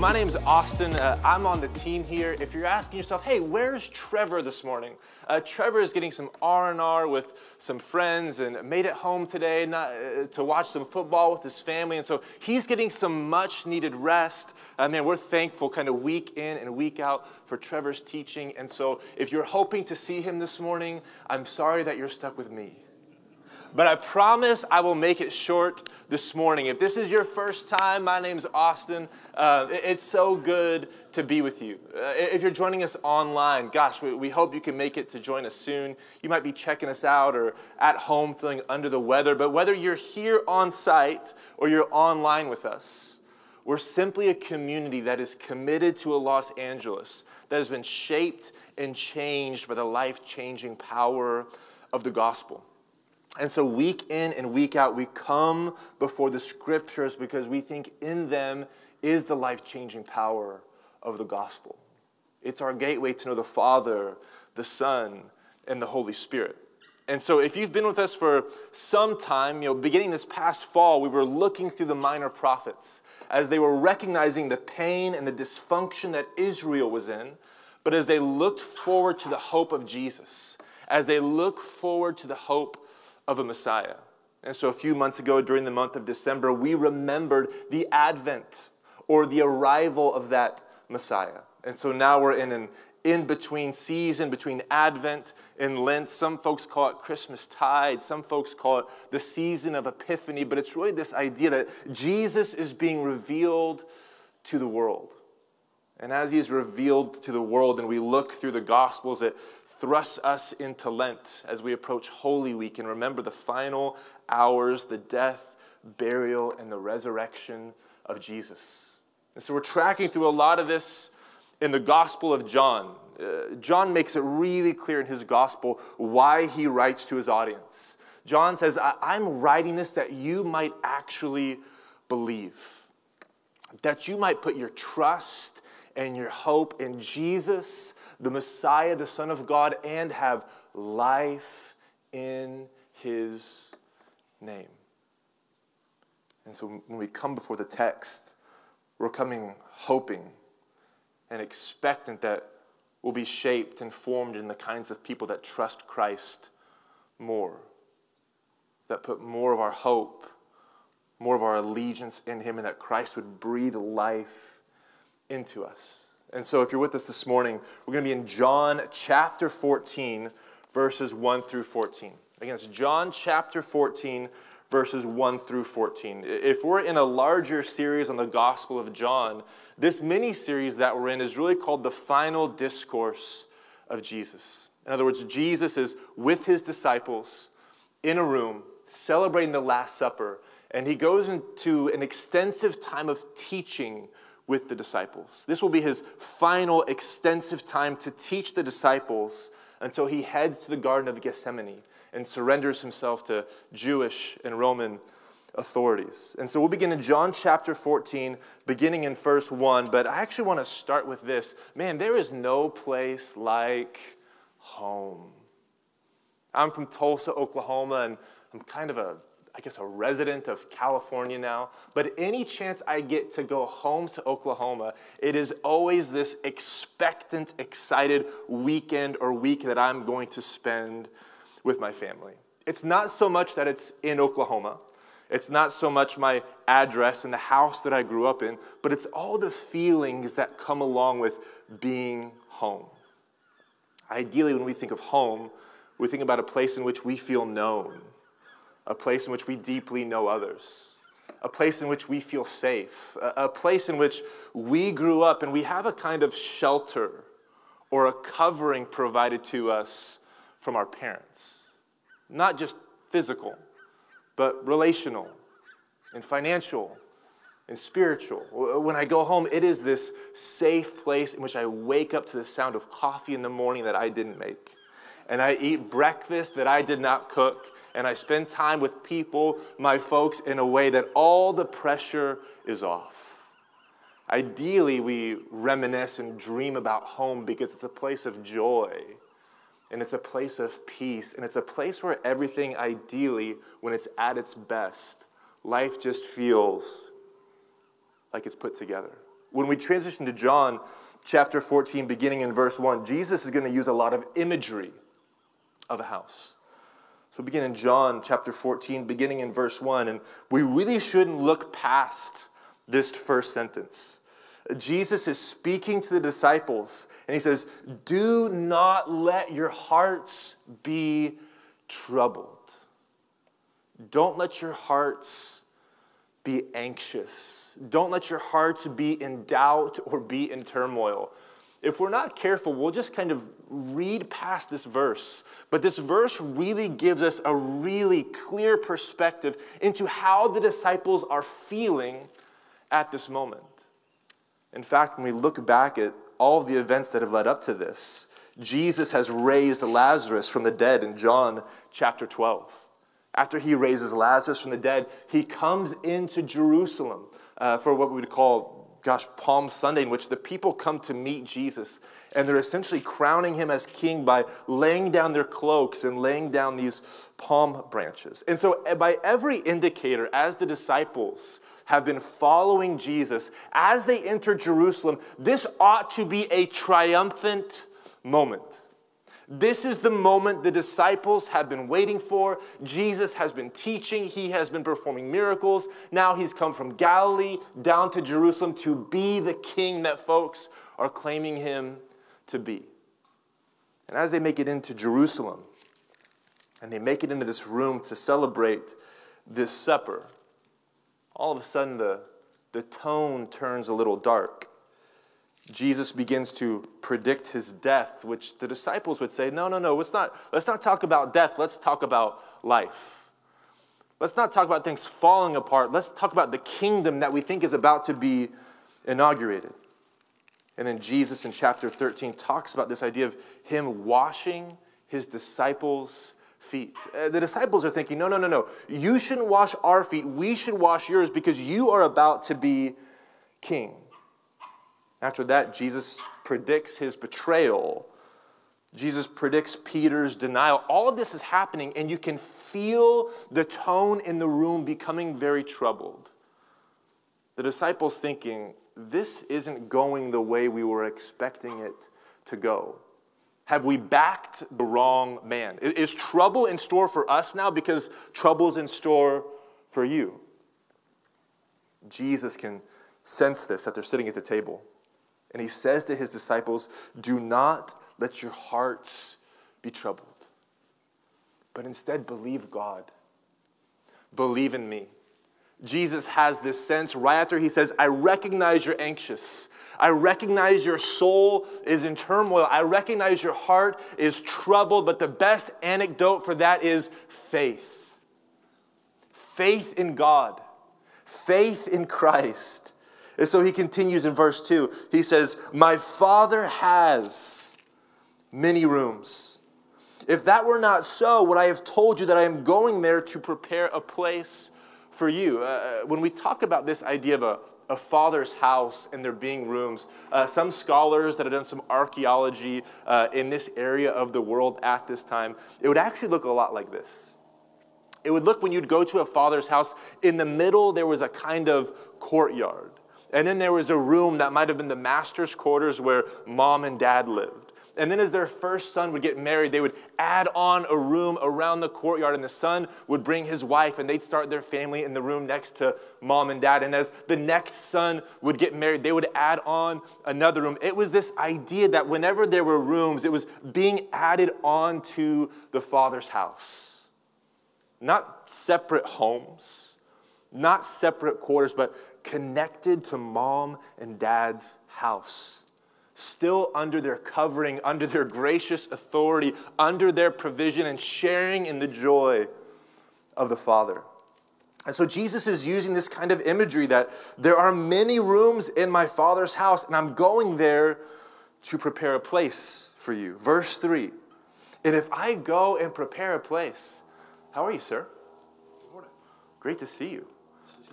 My is Austin. Uh, I'm on the team here. If you're asking yourself, hey, where's Trevor this morning? Uh, Trevor is getting some R&R with some friends and made it home today not, uh, to watch some football with his family. And so he's getting some much needed rest. Uh, man, we're thankful kind of week in and week out for Trevor's teaching. And so if you're hoping to see him this morning, I'm sorry that you're stuck with me but I promise I will make it short this morning. If this is your first time, my name's Austin. Uh, it's so good to be with you. Uh, if you're joining us online, gosh, we, we, hope you can make it to join us soon. You might be checking us out or at home feeling under the weather, but whether you're here on site or you're online with us, we're simply a community that is committed to a Los Angeles that has been shaped and changed by the life changing power of the gospel. And so, week in and week out, we come before the scriptures because we think in them is the life changing power of the gospel. It's our gateway to know the Father, the Son, and the Holy Spirit. And so, if you've been with us for some time, you know, beginning this past fall, we were looking through the minor prophets as they were recognizing the pain and the dysfunction that Israel was in, but as they looked forward to the hope of Jesus, as they look forward to the hope of a Messiah. And so a few months ago, during the month of December, we remembered the advent or the arrival of that Messiah. And so now we're in an in between season between Advent and Lent. Some folks call it Christmas tide, some folks call it the season of Epiphany, but it's really this idea that Jesus is being revealed to the world. And as he is revealed to the world, and we look through the Gospels, it thrusts us into Lent as we approach Holy Week and remember the final hours, the death, burial, and the resurrection of Jesus. And so we're tracking through a lot of this in the Gospel of John. Uh, John makes it really clear in his Gospel why he writes to his audience. John says, I'm writing this that you might actually believe, that you might put your trust and your hope in Jesus the Messiah, the Son of God, and have life in his name. And so when we come before the text, we're coming hoping and expectant that we'll be shaped and formed in the kinds of people that trust Christ more, that put more of our hope, more of our allegiance in Him, and that Christ would breathe life into us. And so, if you're with us this morning, we're going to be in John chapter 14, verses 1 through 14. Again, it's John chapter 14, verses 1 through 14. If we're in a larger series on the Gospel of John, this mini series that we're in is really called the final discourse of Jesus. In other words, Jesus is with his disciples in a room celebrating the Last Supper, and he goes into an extensive time of teaching with the disciples. This will be his final extensive time to teach the disciples until he heads to the Garden of Gethsemane and surrenders himself to Jewish and Roman authorities. And so we'll begin in John chapter 14, beginning in verse 1. But I actually want to start with this. Man, there is no place like home. I'm from Tulsa, Oklahoma, and I'm kind of a I guess, a resident of California now, but any chance I get to go home to Oklahoma, it is always this expectant, excited weekend or week that I'm going to spend with my family. It's not so much that it's in Oklahoma, it's not so much my address and the house that I grew up in, but it's all the feelings that come along with being home. Ideally, when we think of home, we think about a place in which we feel known a place in which we deeply know others, a place in which we feel safe, a, place in which we grew up and we have a kind of shelter or a covering provided to us from our parents. Not just physical, but relational and financial and spiritual. When I go home, it is this safe place in which I wake up to the sound of coffee in the morning that I didn't make. And I eat breakfast that I did not cook and I spend time with people, my folks, in a way that all the pressure is off. Ideally, we reminisce and dream about home because it's a place of joy and it's a place of peace and it's a place where everything, ideally, when it's at its best, life just feels like it's put together. when we transition to John chapter 14, beginning in verse 1, Jesus is going to use a lot of imagery of a house. So begin in John chapter 14, beginning in verse 1, and we really shouldn't look past this first sentence. Jesus is speaking to the disciples, and he says, Do not let your hearts be troubled. Don't let your hearts be anxious. Don't let your hearts be in doubt or be in turmoil. If we're not careful, we'll just kind of read past this verse. But this verse really gives us a really clear perspective into how the disciples are feeling at this moment. In fact, when we look back at all the events that have led up to this, Jesus has raised Lazarus from the dead in John chapter 12. After he raises Lazarus from the dead, he comes into Jerusalem uh, for what we would call, gosh, Palm Sunday, in which the people come to meet Jesus. And they're essentially crowning him as king by laying down their cloaks and laying down these palm branches. And so, uh, by every indicator, as the disciples have been following Jesus, as they enter Jerusalem, this ought to be a triumphant moment. This is the moment the disciples have been waiting for. Jesus has been teaching, he has been performing miracles. Now he's come from Galilee down to Jerusalem to be the king that folks are claiming him to be. And as they make it into Jerusalem, and they make it into this room to celebrate this supper, all of a sudden the, the tone turns a little dark. Jesus begins to predict his death, which the disciples would say, No, no, no, let's not, let's not talk about death, let's talk about life. Let's not talk about things falling apart. Let's talk about the kingdom that we think is about to be inaugurated. And then Jesus in chapter 13 talks about this idea of him washing his disciples' feet. Uh, the disciples are thinking, no, no, no, no. You shouldn't wash our feet. We should wash yours because you are about to be king. After that, Jesus predicts his betrayal. Jesus predicts Peter's denial. All of this is happening, and you can feel the tone in the room becoming very troubled. The disciples thinking, this isn't going the way we were expecting it to go. Have we backed the wrong man? Is trouble in store for us now because trouble's in store for you? Jesus can sense this that they're sitting at the table. And he says to his disciples, Do not let your hearts be troubled, but instead believe God. Believe in me. Jesus has this sense right after he says, I recognize you're anxious. I recognize your soul is in turmoil. I recognize your heart is troubled, but the best anecdote for that is faith. Faith in God, faith in Christ. And so he continues in verse 2. He says, My Father has many rooms. If that were not so, would I have told you that I am going there to prepare a place for you? Uh, when we talk about this idea of a, a father's house and there being rooms, uh, some scholars that have done some archaeology uh, in this area of the world at this time, it would actually look a lot like this. It would look when you'd go to a father's house, in the middle there was a kind of courtyard. And then there was a room that might have been the master's quarters where mom and dad lived. And then, as their first son would get married, they would add on a room around the courtyard, and the son would bring his wife, and they'd start their family in the room next to mom and dad. And as the next son would get married, they would add on another room. It was this idea that whenever there were rooms, it was being added on to the father's house. Not separate homes, not separate quarters, but connected to mom and dad's house, still under their covering, under their gracious authority, under their provision, and sharing in the joy of the Father. And so Jesus is using this kind of imagery that there are many rooms in my Father's house, and I'm going there to prepare a place for you. Verse 3 And if I go and prepare a place, how are you, sir? Great to see you.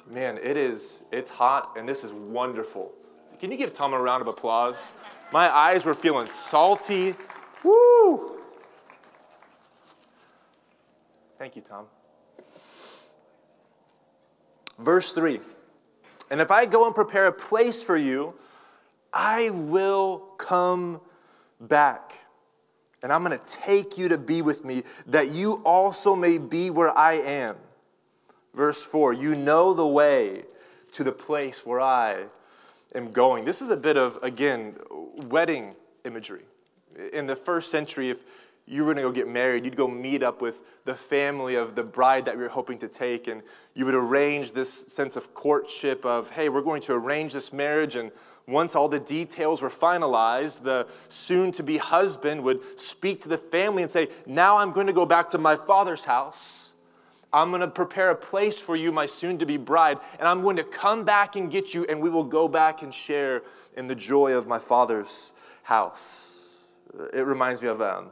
Man, it is, it's hot and this is wonderful. Can you give Tom a round of applause? My eyes were feeling salty. Woo! Thank you, Tom. Verse 3 And if I go and prepare a place for you, I will come back. And I'm going to take you to be with me, that you also may be where I am. Verse 4 You know the way to the place where I am going. This is a bit of, again, wedding imagery. In the first century, if you were going to go get married, you'd go meet up with the family of the bride that you're hoping to take, and you would arrange this sense of courtship of, hey, we're going to arrange this marriage, and once all the details were finalized, the soon to be husband would speak to the family and say, Now I'm going to go back to my father's house. I'm going to prepare a place for you, my soon to be bride, and I'm going to come back and get you, and we will go back and share in the joy of my father's house. It reminds me of um,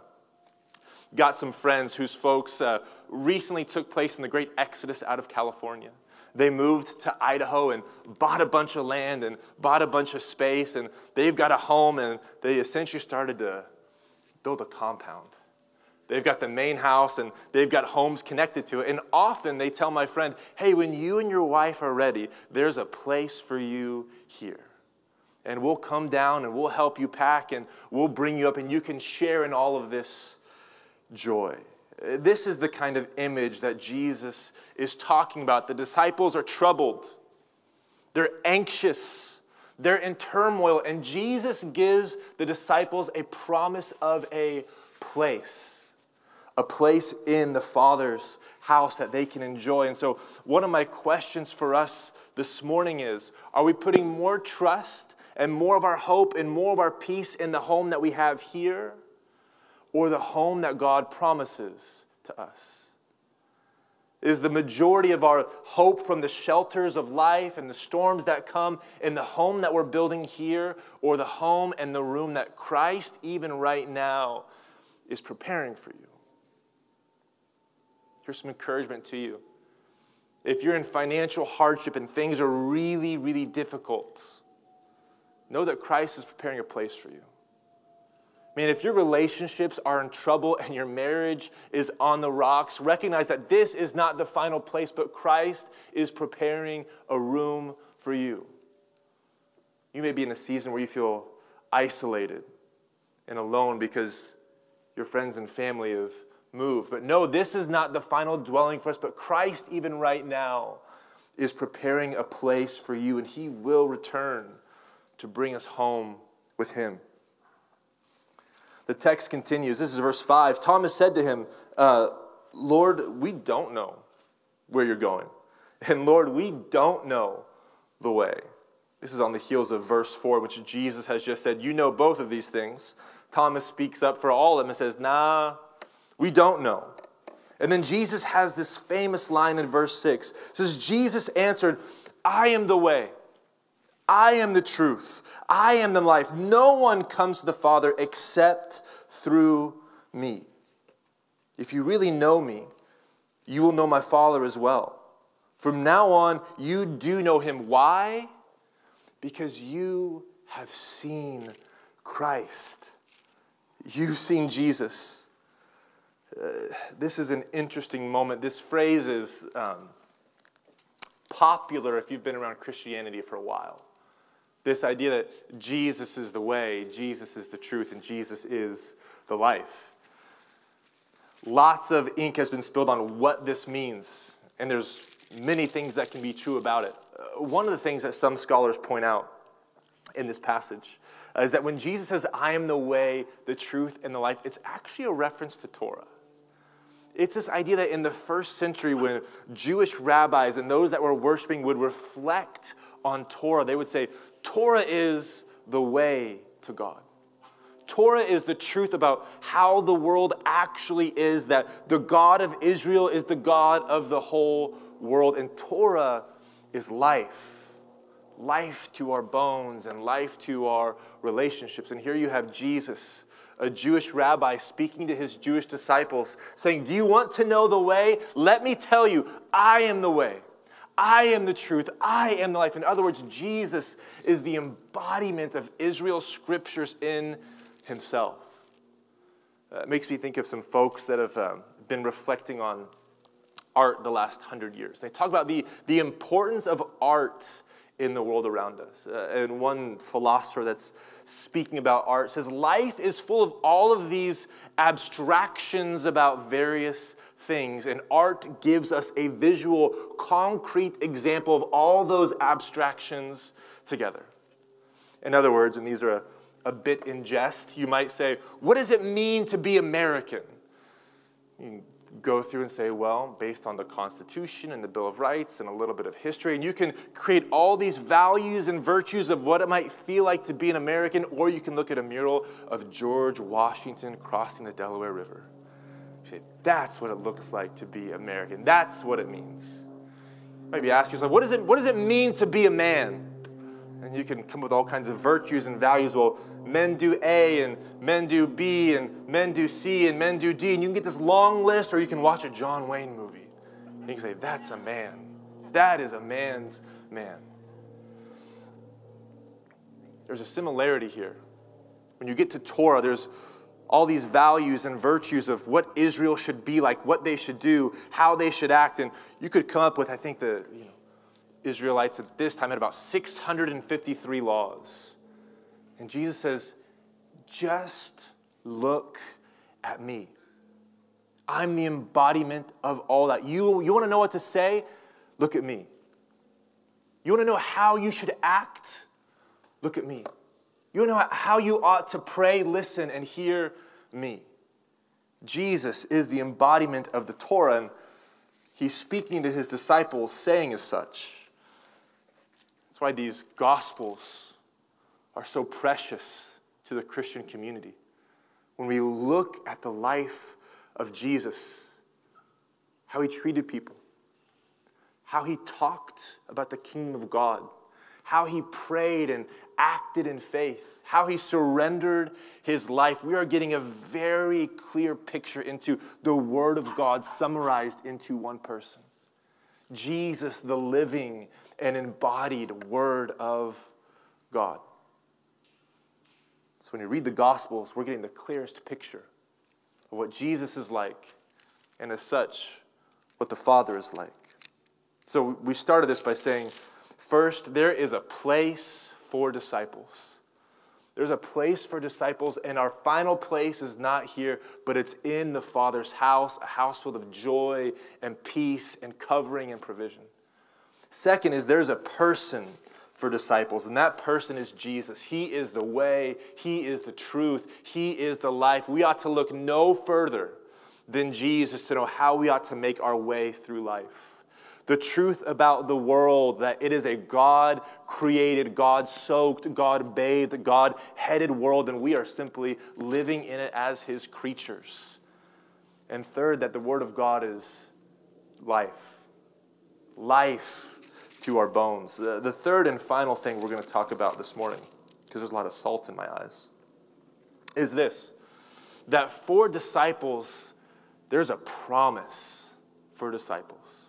got some friends whose folks uh, recently took place in the great exodus out of California. They moved to Idaho and bought a bunch of land and bought a bunch of space, and they've got a home, and they essentially started to build a compound. They've got the main house and they've got homes connected to it. And often they tell my friend, hey, when you and your wife are ready, there's a place for you here. And we'll come down and we'll help you pack and we'll bring you up and you can share in all of this joy. This is the kind of image that Jesus is talking about. The disciples are troubled, they're anxious, they're in turmoil, and Jesus gives the disciples a promise of a place, a place in the Father's house that they can enjoy. And so, one of my questions for us this morning is Are we putting more trust and more of our hope and more of our peace in the home that we have here? or the home that God promises to us? Is the majority of our hope from the shelters of life and the storms that come in the home that we're building here, or the home and the room that Christ, even right now, is preparing for you? Here's some encouragement to you. If you're in financial hardship and things are really, really difficult, know that Christ is preparing a place for you. I mean, if your relationships are in trouble and your marriage is on the rocks, recognize that this is not the final place, but Christ is preparing a room for you. You may be in a season where you feel isolated and alone because your friends and family have moved. But no, this is not the final dwelling for us, but Christ, even right now, is preparing a place for you, and He will return to bring us home with Him. The text continues. This is verse 5. Thomas said to him, uh, Lord, we don't know where you're going. And Lord, we don't know the way. This is on the heels of verse 4, which Jesus has just said, You know both of these things. Thomas speaks up for all of them and says, Nah, we don't know. And then Jesus has this famous line in verse 6. It says, Jesus answered, I am the way, I am the truth, I am the life. No one comes to the Father except through me. If you really know me, you will know my Father as well. From now on, you do know him. Why? Because you have seen Christ. You've seen Jesus. Uh, this is an interesting moment. This phrase is um, popular if you've been around Christianity for a while. This idea that Jesus is the way, Jesus is the truth, and Jesus is the life. Lots of ink has been spilled on what this means, and there's many things that can be true about it. Uh, one of the things that some scholars point out in this passage is that when Jesus says, I am the way, the truth, and the life, it's actually a reference to Torah. It's this idea that in the first century, when Jewish rabbis and those that were worshiping would reflect on Torah, they would say, Torah is the way to God. Torah is the truth about how the world actually is, that the God of Israel is the God of the whole world. And Torah is life life to our bones and life to our relationships. And here you have Jesus, a Jewish rabbi, speaking to his Jewish disciples, saying, Do you want to know the way? Let me tell you, I am the way. I am the truth. I am the life. In other words, Jesus is the embodiment of Israel's scriptures in himself. Uh, it makes me think of some folks that have um, been reflecting on art the last hundred years. They talk about the, the importance of art in the world around us. Uh, and one philosopher that's speaking about art says life is full of all of these abstractions about various things, and art gives us a visual, concrete example of all those abstractions together. In other words, and these are a, a bit in jest, you might say, What does it mean to be American? Go through and say, well, based on the Constitution and the Bill of Rights and a little bit of history, and you can create all these values and virtues of what it might feel like to be an American, or you can look at a mural of George Washington crossing the Delaware River. Say, that's what it looks like to be American. That's what it means. Maybe ask yourself, what does it, what does it mean to be a man? And you can come up with all kinds of virtues and values. Well, men do A and men do B and men do C and men do D. And you can get this long list, or you can watch a John Wayne movie. And you can say, That's a man. That is a man's man. There's a similarity here. When you get to Torah, there's all these values and virtues of what Israel should be like, what they should do, how they should act. And you could come up with, I think, the you know, Israelites at this time had about 653 laws. And Jesus says, just look at me. I'm the embodiment of all that. You, you want to know what to say? Look at me. You want to know how you should act? Look at me. You want to know how you ought to pray, listen, and hear me. Jesus is the embodiment of the Torah, and he's speaking to his disciples, saying as such. That's why these gospels are so precious to the Christian community. When we look at the life of Jesus, how he treated people, how he talked about the kingdom of God, how he prayed and acted in faith, how he surrendered his life, we are getting a very clear picture into the Word of God summarized into one person Jesus, the living and embodied Word of God. So when you read the Gospels, we're getting the clearest picture of what Jesus is like, and as such, what the Father is like. So we started this by saying, first, there is a place for disciples. There's a place for disciples, and our final place is not here, but it's in the Father's house, a house full of joy and peace and covering and provision. Second is there's a person for disciples, and that person is Jesus. He is the way, He is the truth, He is the life. We ought to look no further than Jesus to know how we ought to make our way through life. The truth about the world that it is a God created, God soaked, God bathed, God headed world, and we are simply living in it as His creatures. And third, that the Word of God is life. Life to our bones. The, the third and final thing we're going to talk about this morning, because there's a lot of salt in my eyes, is this that for disciples, there's a promise for disciples.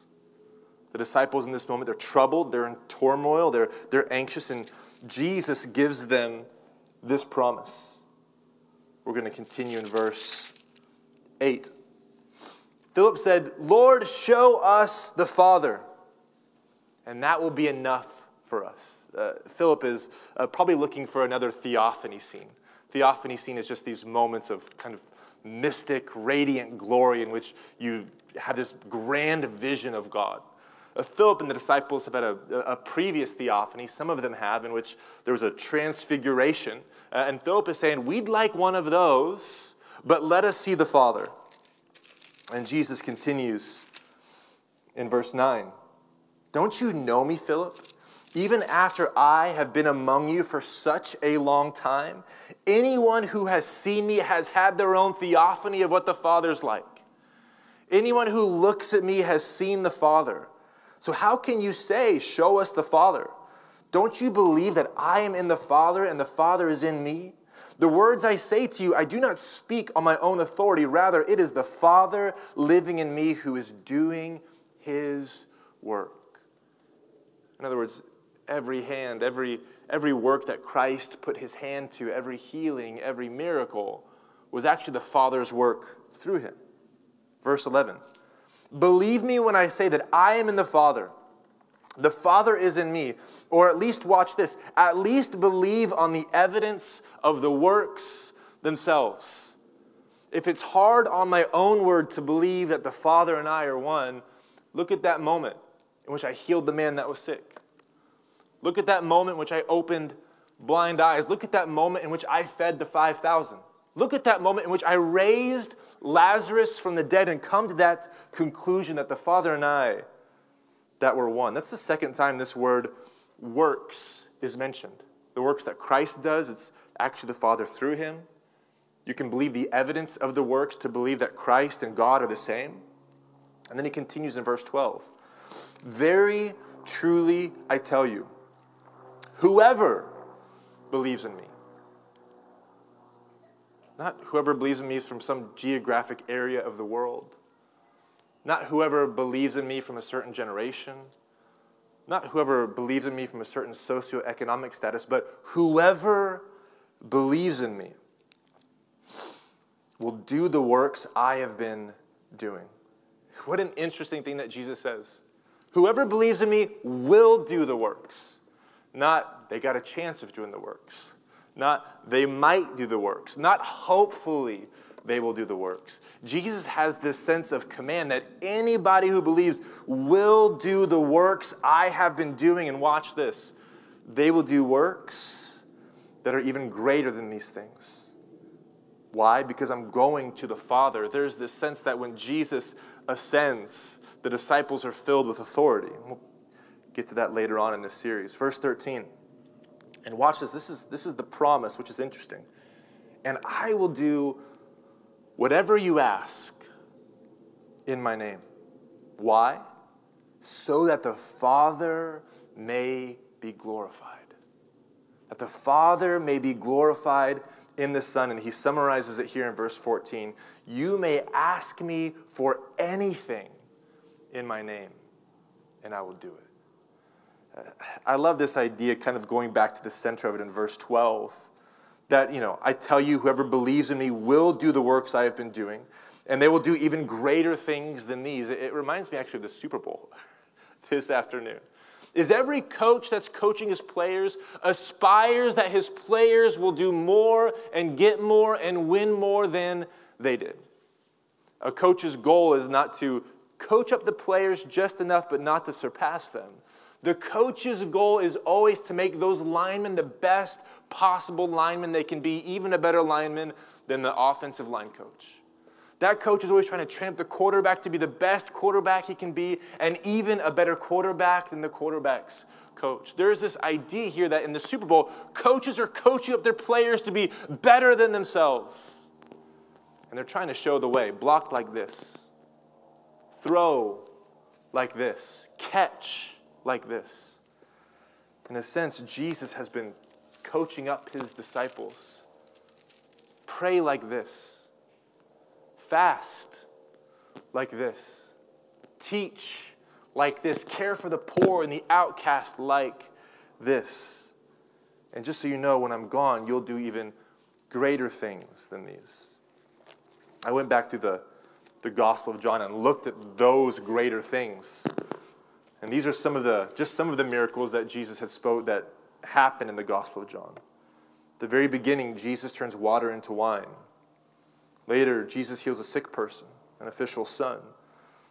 The disciples in this moment, they're troubled, they're in turmoil, they're, they're anxious, and Jesus gives them this promise. We're going to continue in verse 8. Philip said, Lord, show us the Father and that will be enough for us. Uh, Philip is uh, probably looking for another theophany scene. Theophany scene is just these moments of kind of mystic, radiant glory in which you have this grand vision of God. Uh, Philip and the disciples have had a, a, previous theophany, some of them have, in which there was a transfiguration. Uh, and Philip is saying, We'd like one of those, but let us see the Father. And Jesus continues in verse 9. Don't you know me, Philip? Even after I have been among you for such a long time, anyone who has seen me has had their own theophany of what the Father's like. Anyone who looks at me has seen the Father. So, how can you say, Show us the Father? Don't you believe that I am in the Father and the Father is in me? The words I say to you, I do not speak on my own authority. Rather, it is the Father living in me who is doing his work. In other words, every hand, every, every work that Christ put his hand to, every healing, every miracle, was actually the Father's work through him. Verse 11 Believe me when I say that I am in the Father, The Father is in me. Or at least watch this, at least believe on the evidence of the works themselves. If it's hard on my own word to believe that the Father and I are one, look at that moment in which I healed the man that was sick. Look at that moment in which I opened blind eyes. Look at that moment in which I fed the 5,000. Look at that moment in which I raised Lazarus from the dead and come to that conclusion that the Father and I that were one. That's the second time this word works is mentioned. The works that Christ does, it's actually the Father through him. You can believe the evidence of the works to believe that Christ and God are the same. And then he continues in verse 12 Very truly I tell you, whoever believes in me, not whoever believes in me from some geographic area of the world, not whoever believes in me from a certain generation, not whoever believes in me from a certain socioeconomic status, but whoever believes in me will do the works I have been doing. What an interesting thing that Jesus says. Whoever believes in me will do the works. Not they got a chance of doing the works. Not they might do the works. Not hopefully they will do the works. Jesus has this sense of command that anybody who believes will do the works I have been doing. And watch this they will do works that are even greater than these things. Why? Because I'm going to the Father. There's this sense that when Jesus ascends, the disciples are filled with authority. We'll get to that later on in this series. Verse 13. And watch this. This is, this is the promise, which is interesting. And I will do whatever you ask in my name. Why? So that the Father may be glorified. That the Father may be glorified in the Son, and he summarizes it here in verse 14 You may ask me for anything in my name, and I will do it. I love this idea, kind of going back to the center of it in verse 12. That, you know, I tell you, whoever believes in me will do the works I have been doing, and they will do even greater things than these. It reminds me actually of the Super Bowl this afternoon is every coach that's coaching his players aspires that his players will do more and get more and win more than they did. A coach's goal is not to coach up the players just enough, but not to surpass them. The coach's goal is always to make those linemen the best possible linemen they can be, even a better lineman than the offensive line coach. That coach is always trying to train up the quarterback to be the best quarterback he can be, and even a better quarterback than the quarterback's coach. There's this idea here that in the Super Bowl, coaches are coaching up their players to be better than themselves. And they're trying to show the way. Block like this, throw like this, catch like this. In a sense, Jesus has been coaching up his disciples. Pray like this Fast like this. Teach like this. Care for the poor and the outcast like this. And just so you know, when I'm gone, you'll do even greater things than these. I went back through the, the Gospel of John and looked at those greater things. And these are some of the just some of the miracles that Jesus had spoke that happened in the Gospel of John. The very beginning, Jesus turns water into wine. Later, Jesus heals a sick person, an official's son.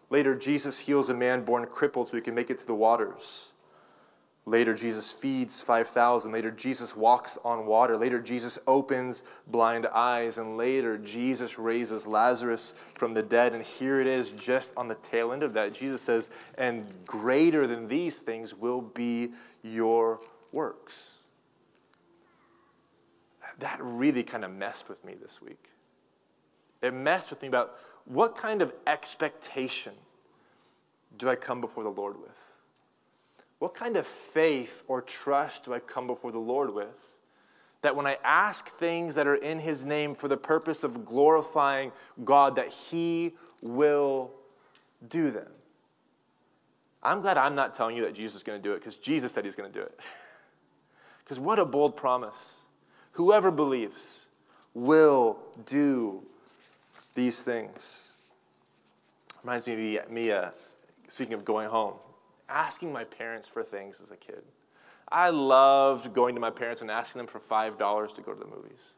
Later, Jesus heals a man born crippled so he can make it to the waters. Later, Jesus feeds 5,000. Later, Jesus walks on water. Later, Jesus opens blind eyes. And later, Jesus raises Lazarus from the dead. And here it is, just on the tail end of that. Jesus says, And greater than these things will be your works. That really kind of messed with me this week it messed with me about what kind of expectation do I come before the Lord with? What kind of faith or trust do I come before the Lord with? That when I ask things that are in His name for the purpose of glorifying God, that He will do them. I'm glad I'm not telling you that Jesus is going to do it because Jesus said He's going to do it. Because what a bold promise. Whoever believes will do these things. Reminds me of me, uh, speaking of going home asking my parents for things as a kid. I loved going to my parents and asking them for $5 to go to the movies,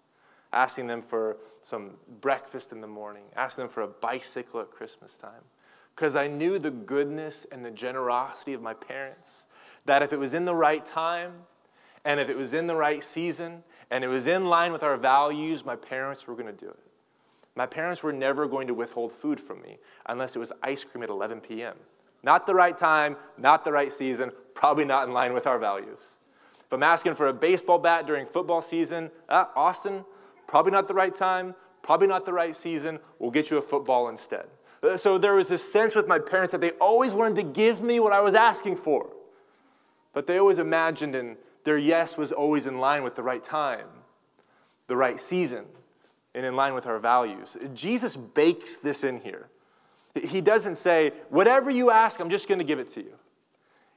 asking them for some breakfast in the morning, asking them for a bicycle at Christmas time. Because I knew the goodness and the generosity of my parents, that if it was in the right time, and if it was in the right season, and it was in line with our values, my parents were going to do it. My parents were never going to withhold food from me unless it was ice cream at 11 p.m. Not the right time, not the right season, probably not in line with our values. If I'm asking for a baseball bat during football season, uh, Austin, probably not the right time, probably not the right season, we'll get you a football instead. Uh, so there was this sense with my parents that they always wanted to give me what I was asking for. But they always imagined and their yes was always in line with the right time, the right season, and in line with our values. Jesus bakes this in here. He doesn't say, whatever you ask, I'm just going to give it to you.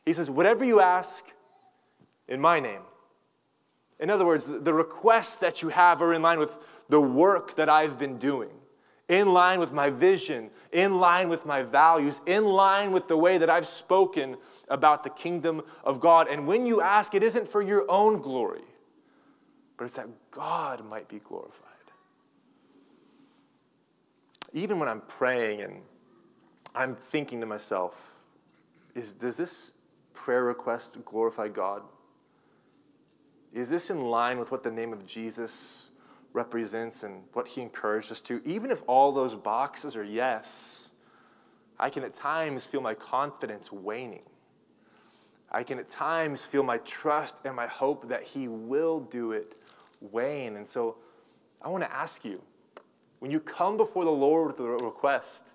He says, whatever you ask in my name. In other words, the requests that you have are in line with the work that I've been doing, in line with my vision, in line with my values, in line with the way that I've spoken about the kingdom of God. And when you ask, it isn't for your own glory, but it's that God might be glorified. Even when I'm praying and I'm thinking to myself, is, does this prayer request glorify God? Is this in line with what the name of Jesus represents and what he encouraged us to? Even if all those boxes are yes, I can at times feel my confidence waning. I can at times feel my trust and my hope that he will do it wane. And so I want to ask you when you come before the Lord with a request,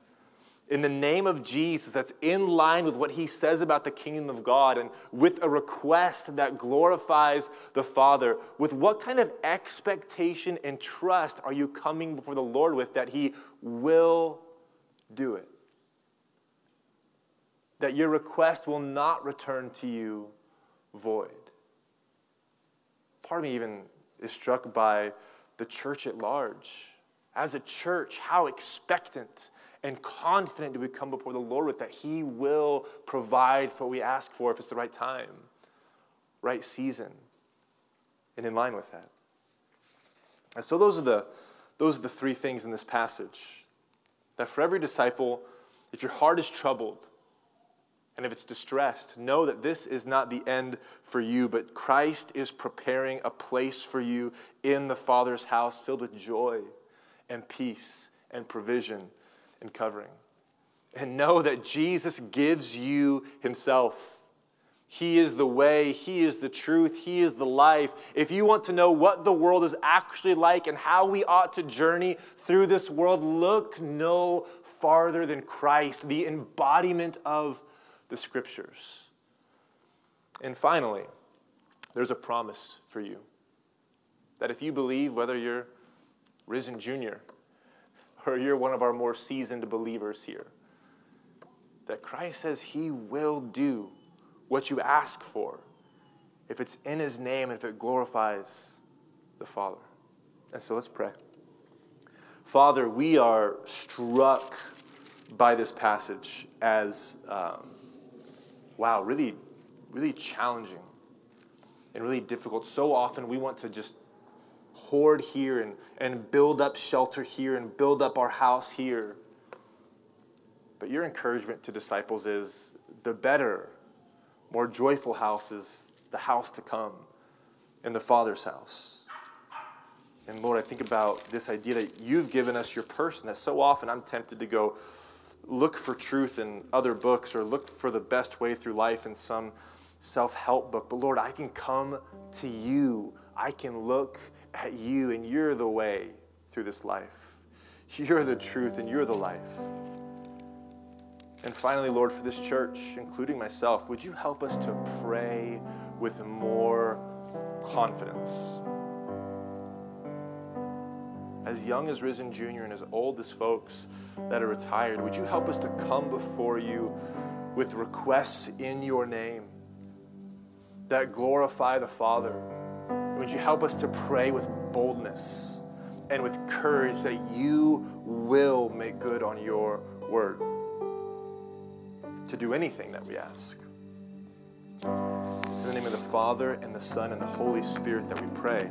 in the name of Jesus that's in line with what he says about the kingdom of God and with a request that glorifies the Father, with what kind of expectation and trust are you coming before the Lord with that he will do it? That your request will not return to you void. Part of me even is struck by the church at large. As a church, how expectant and confident do we come before the Lord with that He will provide for what we ask for if it's the right time, right season, and in line with that. And so those are the, those are the three things in this passage. That for every disciple, if your heart is troubled, and if it's distressed, know that this is not the end for you, but Christ is preparing a place for you in the Father's house filled with joy and peace and provision and covering. And know that Jesus gives you Himself. He is the way, He is the truth, He is the life. If you want to know what the world is actually like and how we ought to journey through this world, look no farther than Christ, the embodiment of the Scriptures. And finally, there's a promise for you that if you believe, whether you're risen junior or you're one of our more seasoned believers here, that Christ says He will do what you ask for if it's in His name and if it glorifies the Father. And so let's pray. Father, we are struck by this passage as, um, wow, really, really challenging and really difficult. So often we want to just hoard here and, and build up shelter here and build up our house here. But your encouragement to disciples is the better, more joyful house is the house to come in the Father's house. And Lord, I think about this idea that you've given us your person, that so often I'm tempted to go look for truth in other books or look for the best way through life in some self help book. But Lord, I can come to you. I can look at you, and you're the way through this life. You're the truth, and you're the life. And finally, Lord, for this church, including myself, would you help us to pray with more confidence? As young as Risen Junior and as old as folks that are retired, would you help us to come before you with requests in your name that glorify the Father? Would you help us to pray with boldness and with courage that you will make good on your word? To do anything that we ask. It's in the name of the Father, and the Son, and the Holy Spirit that we pray.